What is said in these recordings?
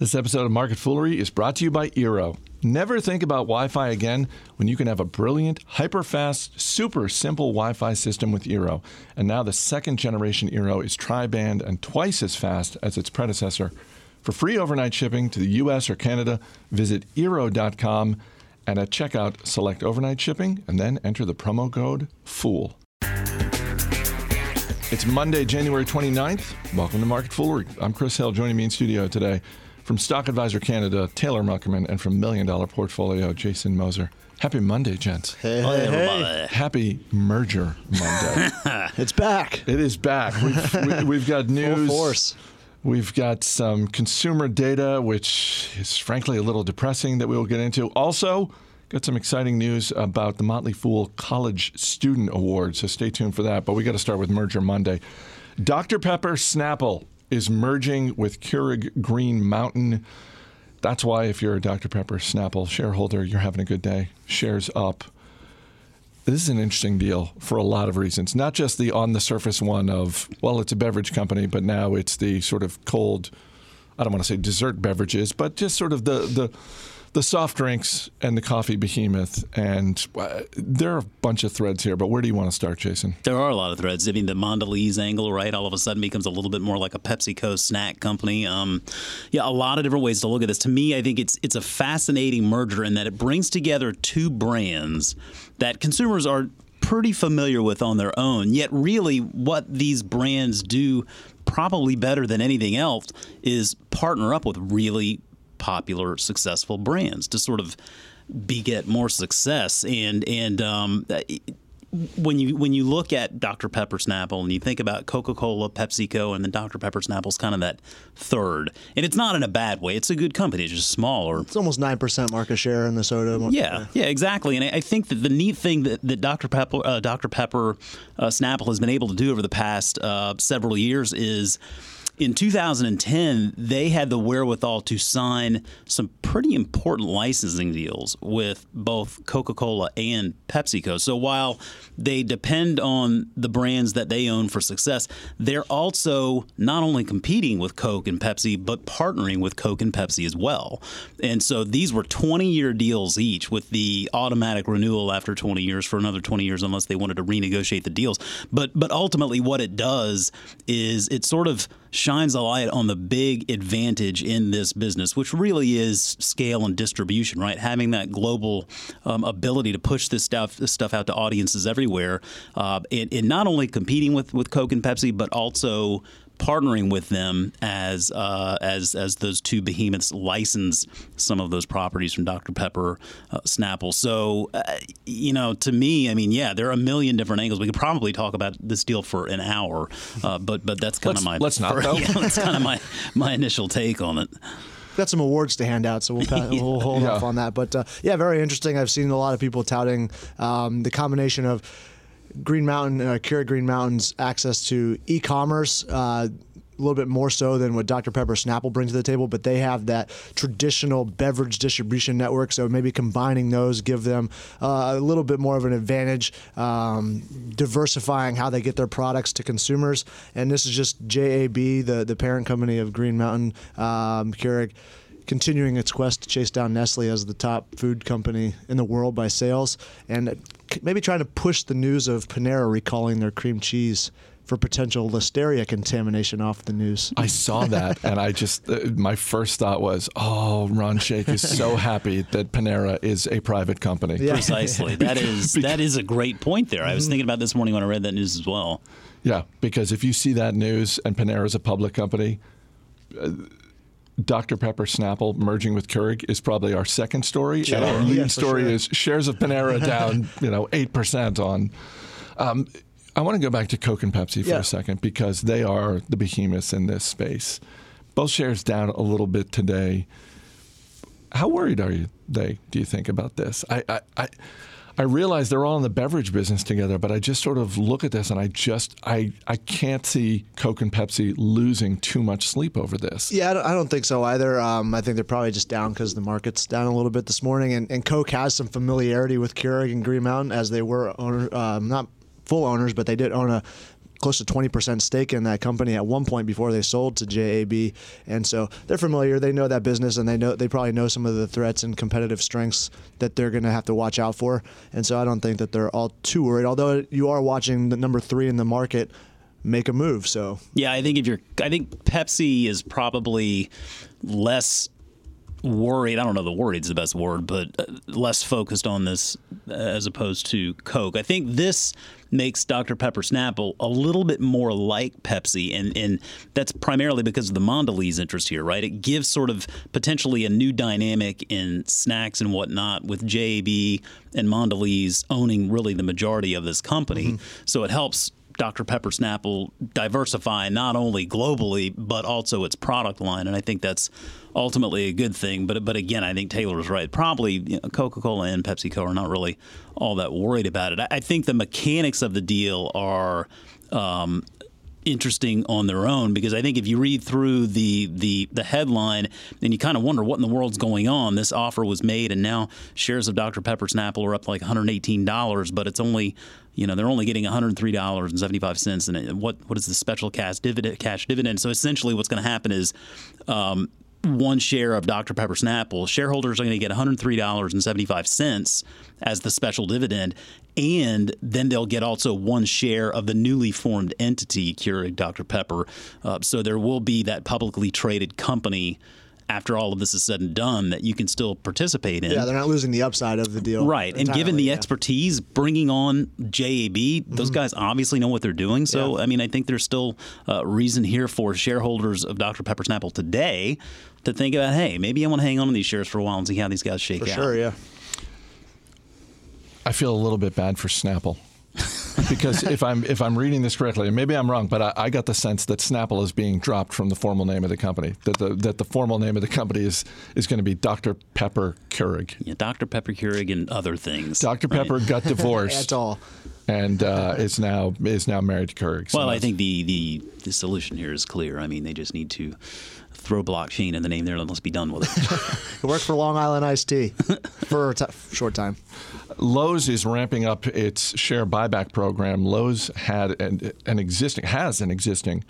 This episode of Market Foolery is brought to you by Eero. Never think about Wi Fi again when you can have a brilliant, hyper fast, super simple Wi Fi system with Eero. And now the second generation Eero is tri band and twice as fast as its predecessor. For free overnight shipping to the US or Canada, visit Eero.com and at checkout, select overnight shipping and then enter the promo code FOOL. It's Monday, January 29th. Welcome to Market Foolery. I'm Chris Hill. Joining me in studio today from Stock Advisor Canada, Taylor Muckerman, and from Million Dollar Portfolio, Jason Moser. Happy Monday, gents. Hey, hey, hey. Happy Merger Monday. it's back. It is back. We've, we, we've got news. Full force. We've got some consumer data, which is frankly a little depressing that we will get into. Also, got some exciting news about the Motley Fool College Student Award, so stay tuned for that. But we got to start with Merger Monday. Dr. Pepper Snapple is merging with Keurig Green Mountain. That's why, if you're a Dr. Pepper Snapple shareholder, you're having a good day. Shares up. This is an interesting deal for a lot of reasons. Not just the on the surface one of, well, it's a beverage company, but now it's the sort of cold, I don't want to say dessert beverages, but just sort of the, the the soft drinks and the coffee behemoth. And uh, there are a bunch of threads here, but where do you want to start, Jason? There are a lot of threads. I mean, the Mondelez angle, right, all of a sudden becomes a little bit more like a PepsiCo snack company. Um, yeah, a lot of different ways to look at this. To me, I think it's it's a fascinating merger in that it brings together two brands that consumers are pretty familiar with on their own. Yet, really, what these brands do probably better than anything else is partner up with really popular, successful brands to sort of beget more success. And and um, when you when you look at Dr Pepper Snapple and you think about Coca Cola, PepsiCo, and then Dr Pepper Snapple's kind of that third, and it's not in a bad way. It's a good company. It's just smaller. It's almost nine percent market share in the soda. Yeah, yeah, exactly. And I think that the neat thing that, that Dr Pepper uh, Dr Pepper uh, Snapple has been able to do over the past uh, several years is in 2010, they had the wherewithal to sign some pretty important licensing deals with both Coca Cola and PepsiCo. So while they depend on the brands that they own for success, they're also not only competing with Coke and Pepsi, but partnering with Coke and Pepsi as well. And so these were 20 year deals each with the automatic renewal after 20 years for another 20 years, unless they wanted to renegotiate the deals. But, but ultimately, what it does is it sort of shines a light on the big advantage in this business, which really is scale and distribution, right? Having that global um, ability to push this stuff this stuff out to audiences everywhere, uh, and, and not only competing with with Coke and Pepsi, but also partnering with them as uh, as as those two behemoths license some of those properties from Dr Pepper, uh, Snapple. So, uh, you know, to me, I mean, yeah, there are a million different angles. We could probably talk about this deal for an hour, uh, but but that's kind of my let's not. For, yeah, that's kind of my my initial take on it got some awards to hand out, so we'll, we'll hold yeah. off on that. But uh, yeah, very interesting. I've seen a lot of people touting um, the combination of Green Mountain, uh, Keurig Green Mountain's access to e-commerce. Uh, a little bit more so than what Dr. Pepper Snapple brings to the table, but they have that traditional beverage distribution network. So maybe combining those give them uh, a little bit more of an advantage, um, diversifying how they get their products to consumers. And this is just JAB, the the parent company of Green Mountain um, Keurig continuing its quest to chase down Nestle as the top food company in the world by sales, and maybe trying to push the news of Panera recalling their cream cheese for potential listeria contamination off the news. I saw that, and I just uh, my first thought was, "Oh, Ron Shaich is so happy that Panera is a private company." Yeah. Precisely. That is that is a great point. There, I was thinking about this morning when I read that news as well. Yeah, because if you see that news and Panera is a public company. Uh, Dr. Pepper Snapple merging with Keurig is probably our second story, sure. and our lead yeah, story sure. is shares of Panera down, you know, eight percent on. Um, I want to go back to Coke and Pepsi for Yeah. a second because they are the behemoths in this space. Both shares down a little bit today. How worried are you? They do you think about this? I, I, I I realize they're all in the beverage business together, but I just sort of look at this and I just I I can't see Coke and Pepsi losing too much sleep over this. Yeah, I don't, think so either. Um, I think they're probably just down because the market's down a little bit this morning, and, and Coke has some familiarity with Keurig and Green Mountain as they were owner, um, not full owners, but they did own a close to 20% stake in that company at one point before they sold to JAB. And so they're familiar. They know that business and they know they probably know some of the threats and competitive strengths that they're going to have to watch out for. And so I don't think that they're all too worried. Although you are watching the number three in the market make a move. So yeah, I think if you're, I think Pepsi is probably less worried. I don't know the worried is the best word, but uh, less focused on this as opposed to Coke. I think this makes Dr. Pepper Snapple a little bit more like Pepsi, and, and that's primarily because of the Mondelez interest here, right? It gives sort of potentially a new dynamic in snacks and whatnot with JAB and Mondelez owning really the majority of this company. Mm-hmm. So it helps Dr. Pepper Snapple diversify not only globally but also its product line, and I think that's ultimately a good thing. But but again, I think Taylor was right. Probably you know, Coca-Cola and PepsiCo are not really all that worried about it. I, I think the mechanics of the deal are. Um, interesting on their own because I think if you read through the the the headline and you kind of wonder what in the world's going on. This offer was made and now shares of Dr Pepper Snapple are up like $118, but it's only you know they're only getting $103.75 and what what is the special cash dividend cash dividend so essentially what's going to happen is um, one share of Dr. Pepper Snapple, shareholders are going to get $103.75 as the special dividend. And then they'll get also one share of the newly formed entity, Keurig Dr. Pepper. Uh, so there will be that publicly traded company after all of this is said and done that you can still participate in. Yeah, they're not losing the upside of the deal. Right. Entirely, and given the yeah. expertise, bringing on JAB, those mm-hmm. guys obviously know what they're doing. So, yeah. I mean, I think there's still uh, reason here for shareholders of Dr. Pepper Snapple today to think about, hey, maybe I want to hang on to these shares for a while and see how these guys shake for out. Sure, yeah. I feel a little bit bad for Snapple. because if I'm if I'm reading this correctly, and maybe I'm wrong, but I, I, got the sense that Snapple is being dropped from the formal name of the company. That the that the formal name of the company is is going to be Dr. Pepper Keurig. Yeah, Dr. Pepper Keurig and other things. Dr. Pepper right? got divorced. That's all. And uh, is now is now married to Keurig. So well, I think the, the the solution here is clear. I mean, they just need to throw blockchain in the name there and let's be done with it. it worked for Long Island Iced Tea for a t- short time. Lowe's is ramping up its share buyback program. Lowe's had an, an existing has an existing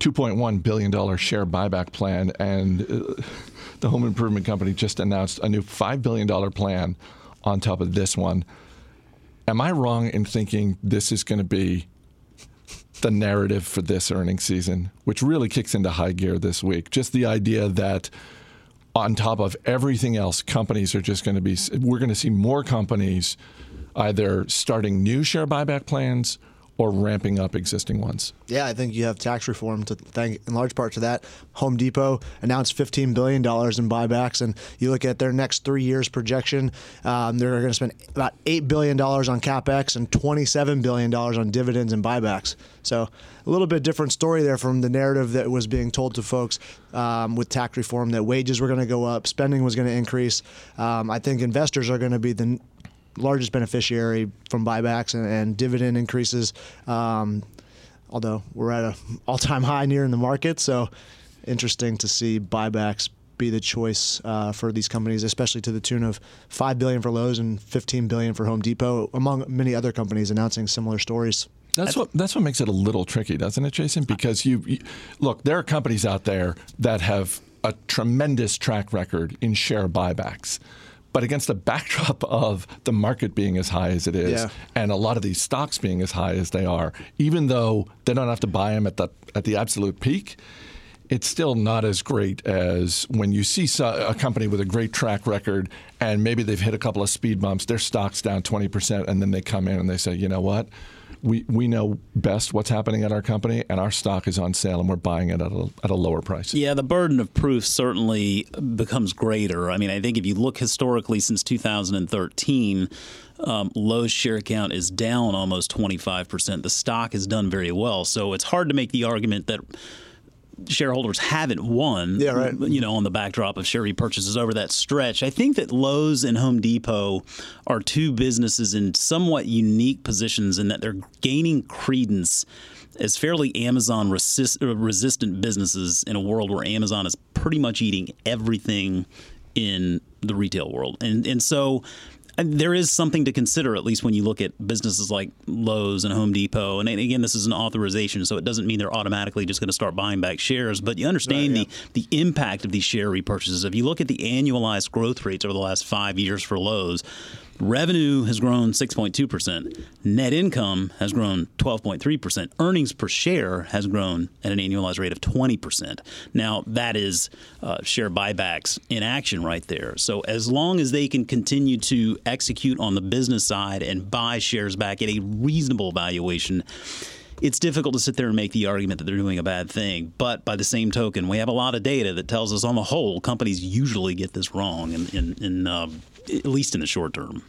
2.1 billion dollar share buyback plan, and uh, the home improvement company just announced a new 5 billion dollar plan on top of this one. Am I wrong in thinking this is going to be the narrative for this earnings season, which really kicks into high gear this week. Just the idea that on top of everything else, companies are just going to be, we're going to see more companies either starting new share buyback plans or ramping up existing ones? Yeah, I think you have tax reform to thank in large part to that. Home Depot announced $15 billion in buybacks, and you look at their next three years projection, um, they're going to spend about $8 billion on capex and $27 billion on dividends and buybacks. So a little bit different story there from the narrative that was being told to folks um, with tax reform that wages were going to go up, spending was going to increase. Um, I think investors are going to be the largest beneficiary from buybacks and, and dividend increases. Um, although we're at an all-time high near in the market, so interesting to see buybacks be the choice uh, for these companies, especially to the tune of five billion for Lowe's and fifteen billion for Home Depot, among many other companies announcing similar stories. That's what that's what makes it a little tricky, doesn't it, Jason? Because you, you look, there are companies out there that have a tremendous track record in share buybacks. But against the backdrop of the market being as high as it is, yeah. and a lot of these stocks being as high as they are, even though they don't have to buy them at the at the absolute peak, it's still not as great as when you see a company with a great track record and maybe they've hit a couple of speed bumps, their stock's down 20%, and then they come in and they say, you know what? We, we know best what's happening at our company, and our stock is on sale, and we're buying it at a, at a lower price. Yeah, the burden of proof certainly becomes greater. I mean, I think if you look historically since 2013, um, Lowe's share count is down almost 25%. The stock has done very well. So it's hard to make the argument that shareholders haven't won, yeah, right. you know, on the backdrop of share repurchases over that stretch. I think that Lowe's and Home Depot are two businesses in somewhat unique positions in that they're gaining credence as fairly Amazon resist, resistant businesses in a world where Amazon is pretty much eating everything in the retail world. And and so there is something to consider, at least when you look at businesses like Lowe's and Home Depot. And again, this is an authorization, so it doesn't mean they're automatically just going to start buying back shares. But you understand right, yeah. the, the impact of these share repurchases. If you look at the annualized growth rates over the last five years for Lowe's, Revenue has grown 6.2%. Net income has grown 12.3%. Earnings per share has grown at an annualized rate of 20%. Now, that is uh, share buybacks in action right there. So, as long as they can continue to execute on the business side and buy shares back at a reasonable valuation, it's difficult to sit there and make the argument that they're doing a bad thing. But by the same token, we have a lot of data that tells us, on the whole, companies usually get this wrong in, in, in uh, at least in the short term.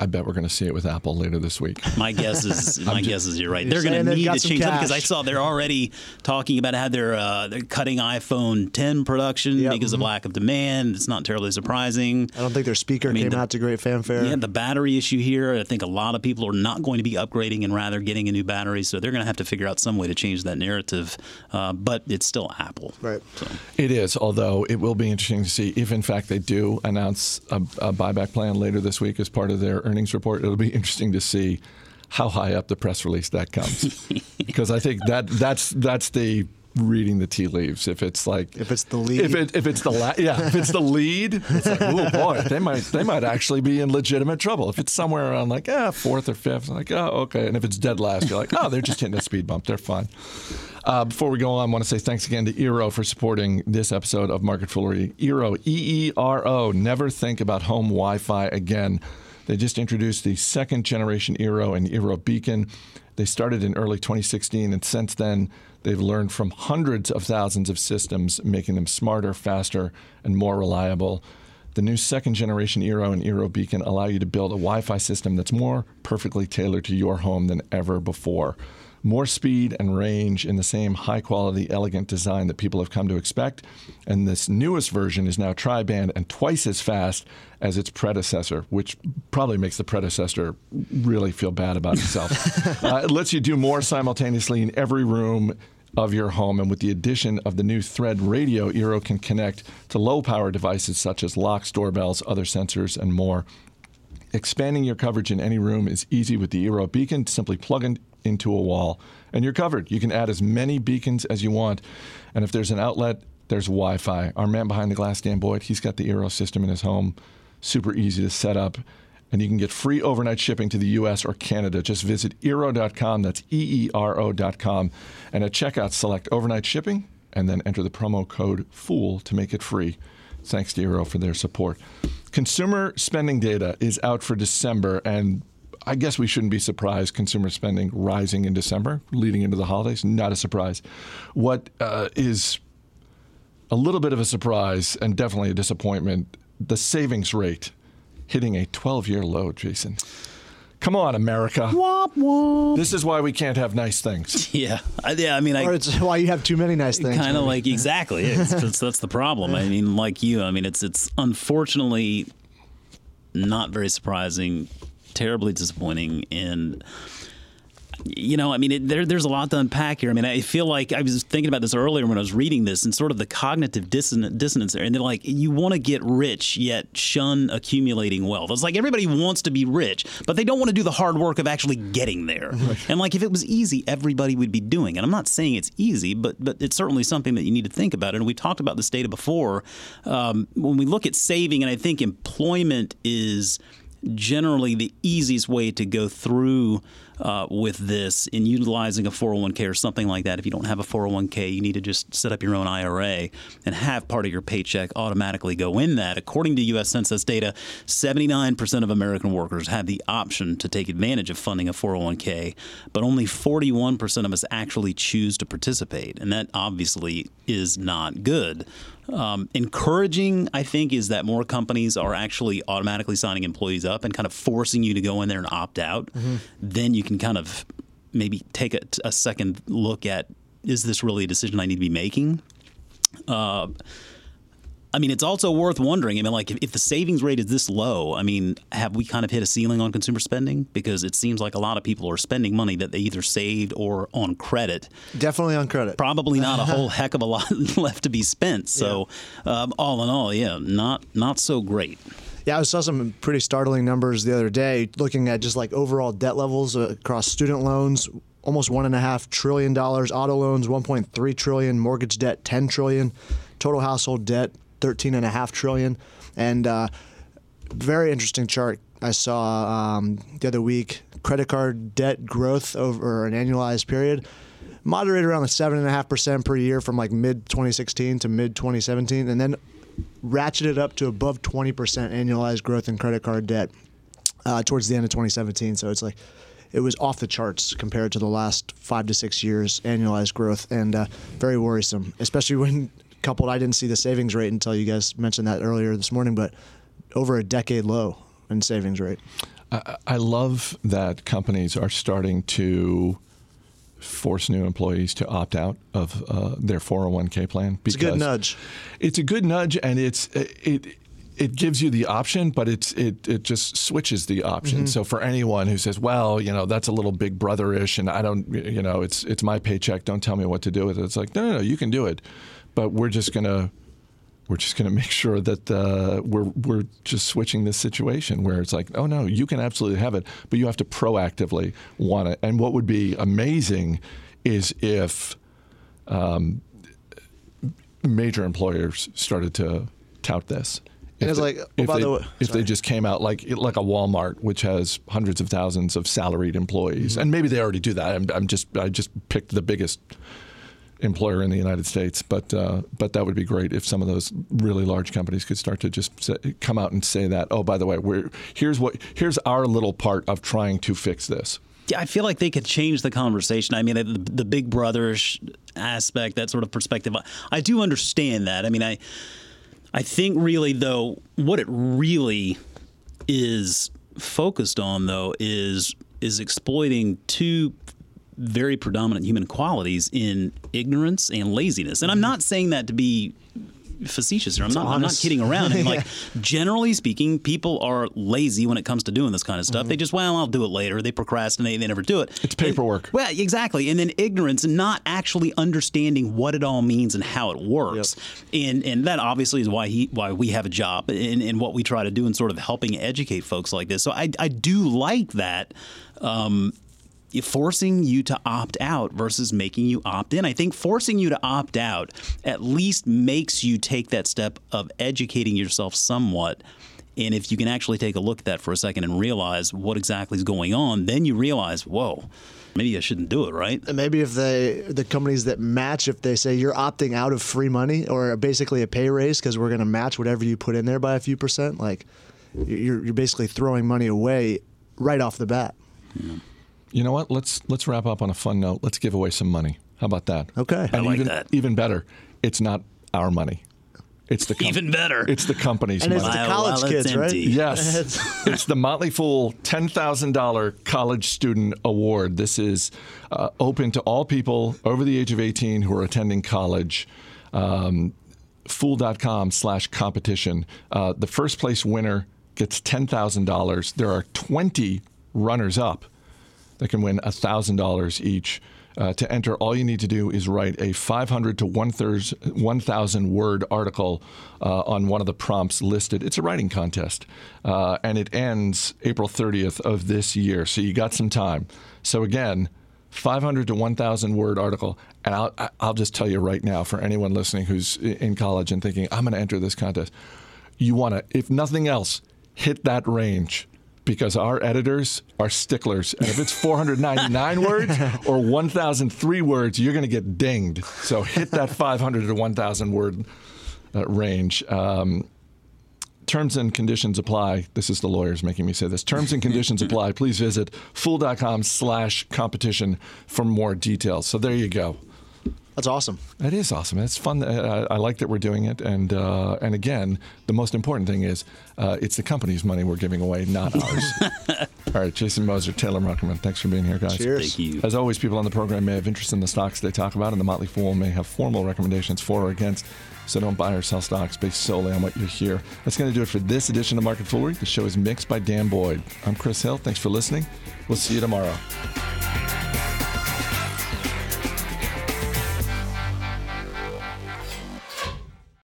I bet we're going to see it with Apple later this week. My guess is my just, guess is you're right. They're going to need to change that because I saw they're already talking about how they're uh, they're cutting iPhone 10 production yep. because mm-hmm. of lack of demand. It's not terribly surprising. I don't think their speaker I mean, came the, out to great fanfare. Yeah, the battery issue here. I think a lot of people are not going to be upgrading and rather getting a new battery, so they're going to have to figure out some way to change that narrative. Uh, but it's still Apple. Right. So. It is, although it will be interesting to see if in fact they do announce a, a buyback plan later this week as part of their earnings report. It'll be interesting to see how high up the press release that comes, because I think that that's that's the reading the tea leaves. If it's like if it's the lead, if it if it's the la- yeah, if it's the lead, it's like oh boy, they might they might actually be in legitimate trouble. If it's somewhere around like ah fourth or fifth, like oh okay, and if it's dead last, you're like oh they're just hitting a speed bump, they're fine. Uh, before we go on, I want to say thanks again to Eero for supporting this episode of Market Foolery. Eero, E E R O. Never think about home Wi-Fi again. They just introduced the second generation Eero and Eero Beacon. They started in early 2016, and since then, they've learned from hundreds of thousands of systems, making them smarter, faster, and more reliable. The new second generation Eero and Eero Beacon allow you to build a Wi Fi system that's more perfectly tailored to your home than ever before more speed and range in the same high quality, elegant design that people have come to expect. And this newest version is now tri band and twice as fast as its predecessor, which probably makes the predecessor really feel bad about itself. uh, it lets you do more simultaneously in every room of your home. And with the addition of the new Thread radio, Eero can connect to low power devices such as locks, doorbells, other sensors, and more. Expanding your coverage in any room is easy with the Eero Beacon. Simply plug in into a wall, and you're covered. You can add as many beacons as you want. And if there's an outlet, there's Wi Fi. Our man behind the glass, Dan Boyd, he's got the Eero system in his home. Super easy to set up. And you can get free overnight shipping to the US or Canada. Just visit Eero.com. That's E E R O.com. And at checkout, select overnight shipping and then enter the promo code FOOL to make it free. Thanks to Eero for their support. Consumer spending data is out for December, and I guess we shouldn't be surprised. Consumer spending rising in December, leading into the holidays, not a surprise. What uh, is a little bit of a surprise and definitely a disappointment the savings rate hitting a 12 year low, Jason. Come on, America. Womp womp. This is why we can't have nice things. Yeah, I, yeah. I mean, or it's why you have too many nice things. Kind of like exactly. It's, it's, that's the problem. I mean, like you. I mean, it's it's unfortunately not very surprising terribly disappointing and you know, I mean, it, there, there's a lot to unpack here. I mean, I feel like I was thinking about this earlier when I was reading this and sort of the cognitive dissonance, dissonance there. And they're like, you want to get rich, yet shun accumulating wealth. It's like everybody wants to be rich, but they don't want to do the hard work of actually getting there. Right. And like, if it was easy, everybody would be doing it. I'm not saying it's easy, but but it's certainly something that you need to think about. And we talked about this data before. Um, when we look at saving, and I think employment is generally the easiest way to go through uh, with this in utilizing a 401k or something like that. If you don't have a 401k, you need to just set up your own IRA and have part of your paycheck automatically go in that. According to U.S. Census data, 79% of American workers have the option to take advantage of funding a 401k, but only 41% of us actually choose to participate. And that obviously is not good. Um, encouraging, I think, is that more companies are actually automatically signing employees up and kind of forcing you to go in there and opt out. Mm-hmm. Then you can kind of maybe take a, a, second look at is this really a decision I need to be making? Uh, I mean, it's also worth wondering. I mean, like, if, if, the savings rate is this low, I mean, have we kind of hit a ceiling on consumer spending? Because it seems like a lot of people are spending money that they either saved or on credit. Definitely on credit. Probably not a whole heck of a lot left to be spent. So, yeah. um, all in all, yeah, not not so great. Yeah, I saw some pretty startling numbers the other day looking at just like overall debt levels across student loans, almost one and a half trillion dollars, auto loans 1.3 trillion, mortgage debt 10 trillion, total household debt 13 and a half trillion, and uh, very interesting chart I saw um, the other week. Credit card debt growth over an annualized period moderated around the seven and a half percent per year from like mid 2016 to mid 2017, and then ratcheted up to above 20% annualized growth in credit card debt uh, towards the end of 2017. So it's like it was off the charts compared to the last five to six years annualized growth, and uh, very worrisome, especially when coupled. I didn't see the savings rate until you guys mentioned that earlier this morning, but over a decade low in savings rate. I, I love that companies are starting to force new employees to opt out of uh, their 401k plan. It's a good nudge. It's a good nudge, and it's it it gives you the option, but it's it it just switches the option. Mm-hmm. So for anyone who says, "Well, you know, that's a little big brotherish," and I don't, you know, it's it's my paycheck. Don't tell me what to do with it. It's like, no, no, no, you can do it, but we're just gonna we're just going to make sure that uh, we're we're just switching this situation where it's like, oh no, you can absolutely have it, but you have to proactively want it. And what would be amazing is if um, major employers started to tout this. If it's like, oh, if, they, the way, if they just came out like like a Walmart, which has hundreds of thousands of salaried employees, mm-hmm. and maybe they already do that. I'm, I'm just I just picked the biggest employer in the United States. But uh, but that would be great if some of those really large companies could start to just say, come out and say that. Oh, by the way, we're here's what here's our little part of trying to fix this. Yeah, I feel like they could change the conversation. I mean, the, the big brotherish aspect, that sort of perspective. I do understand that. I mean, I I think really though, what it really is focused on though is is exploiting two very predominant human qualities in ignorance and laziness. And I'm not saying that to be facetious here. I'm not, I'm not kidding around. I mean, like, generally speaking, people are lazy when it comes to doing this kind of stuff. Mm-hmm. They just, well, I'll do it later. They procrastinate. They never do it. It's paperwork. And, well, exactly. And then ignorance and not actually understanding what it all means and how it works. Yep. And and that obviously is why he why we have a job and, and what we try to do in sort of helping educate folks like this. So I, I do like that. Um, forcing you to opt out versus making you opt in. I think forcing you to opt out at least makes you take that step of educating yourself somewhat. And if you can actually take a look at that for a second and realize what exactly is going on, then you realize, whoa, maybe I shouldn't do it, right? And maybe if they, the companies that match, if they say you're opting out of free money or basically a pay raise because we're going to match whatever you put in there by a few percent, like you're, you're basically throwing money away right off the bat. Yeah. You know what? Let's let's wrap up on a fun note. Let's give away some money. How about that? Okay. And I like even, that. Even better, it's not our money. It's the com- even better. It's the company's and money. it's the college kids, right? Yes, it's the Motley Fool ten thousand dollar college student award. This is uh, open to all people over the age of eighteen who are attending college. Um, fool.com slash competition. Uh, the first place winner gets $10,000. There are 20 runners up that can win $1,000 each. Uh, to enter, all you need to do is write a 500 to 1,000 word article uh, on one of the prompts listed. It's a writing contest, uh, and it ends April 30th of this year. So you got some time. So again, 500 to 1,000 word article. And I'll, I'll just tell you right now, for anyone listening who's in college and thinking, I'm going to enter this contest, you want to, if nothing else, hit that range because our editors are sticklers. And if it's 499 words or 1,003 words, you're going to get dinged. So hit that 500 to 1,000 word uh, range. Um, terms and conditions apply. This is the lawyers making me say this. Terms and conditions apply. Please visit fool.com slash competition for more details. So there you go. That's awesome. It is awesome. It's fun. I, I like that we're doing it, and uh, and again, the most important thing is uh, it's the company's money we're giving away, not ours. All right, Jason Moser, Taylor Muckerman, thanks for being here, guys. Cheers. Thank you. As always, people on the program may have interest in the stocks they talk about, and the Motley Fool may have formal recommendations for or against. So don't buy or sell stocks based solely on what you hear. That's going to do it for this edition of Market Foolery. The show is mixed by Dan Boyd. I'm Chris Hill. Thanks for listening. We'll see you tomorrow.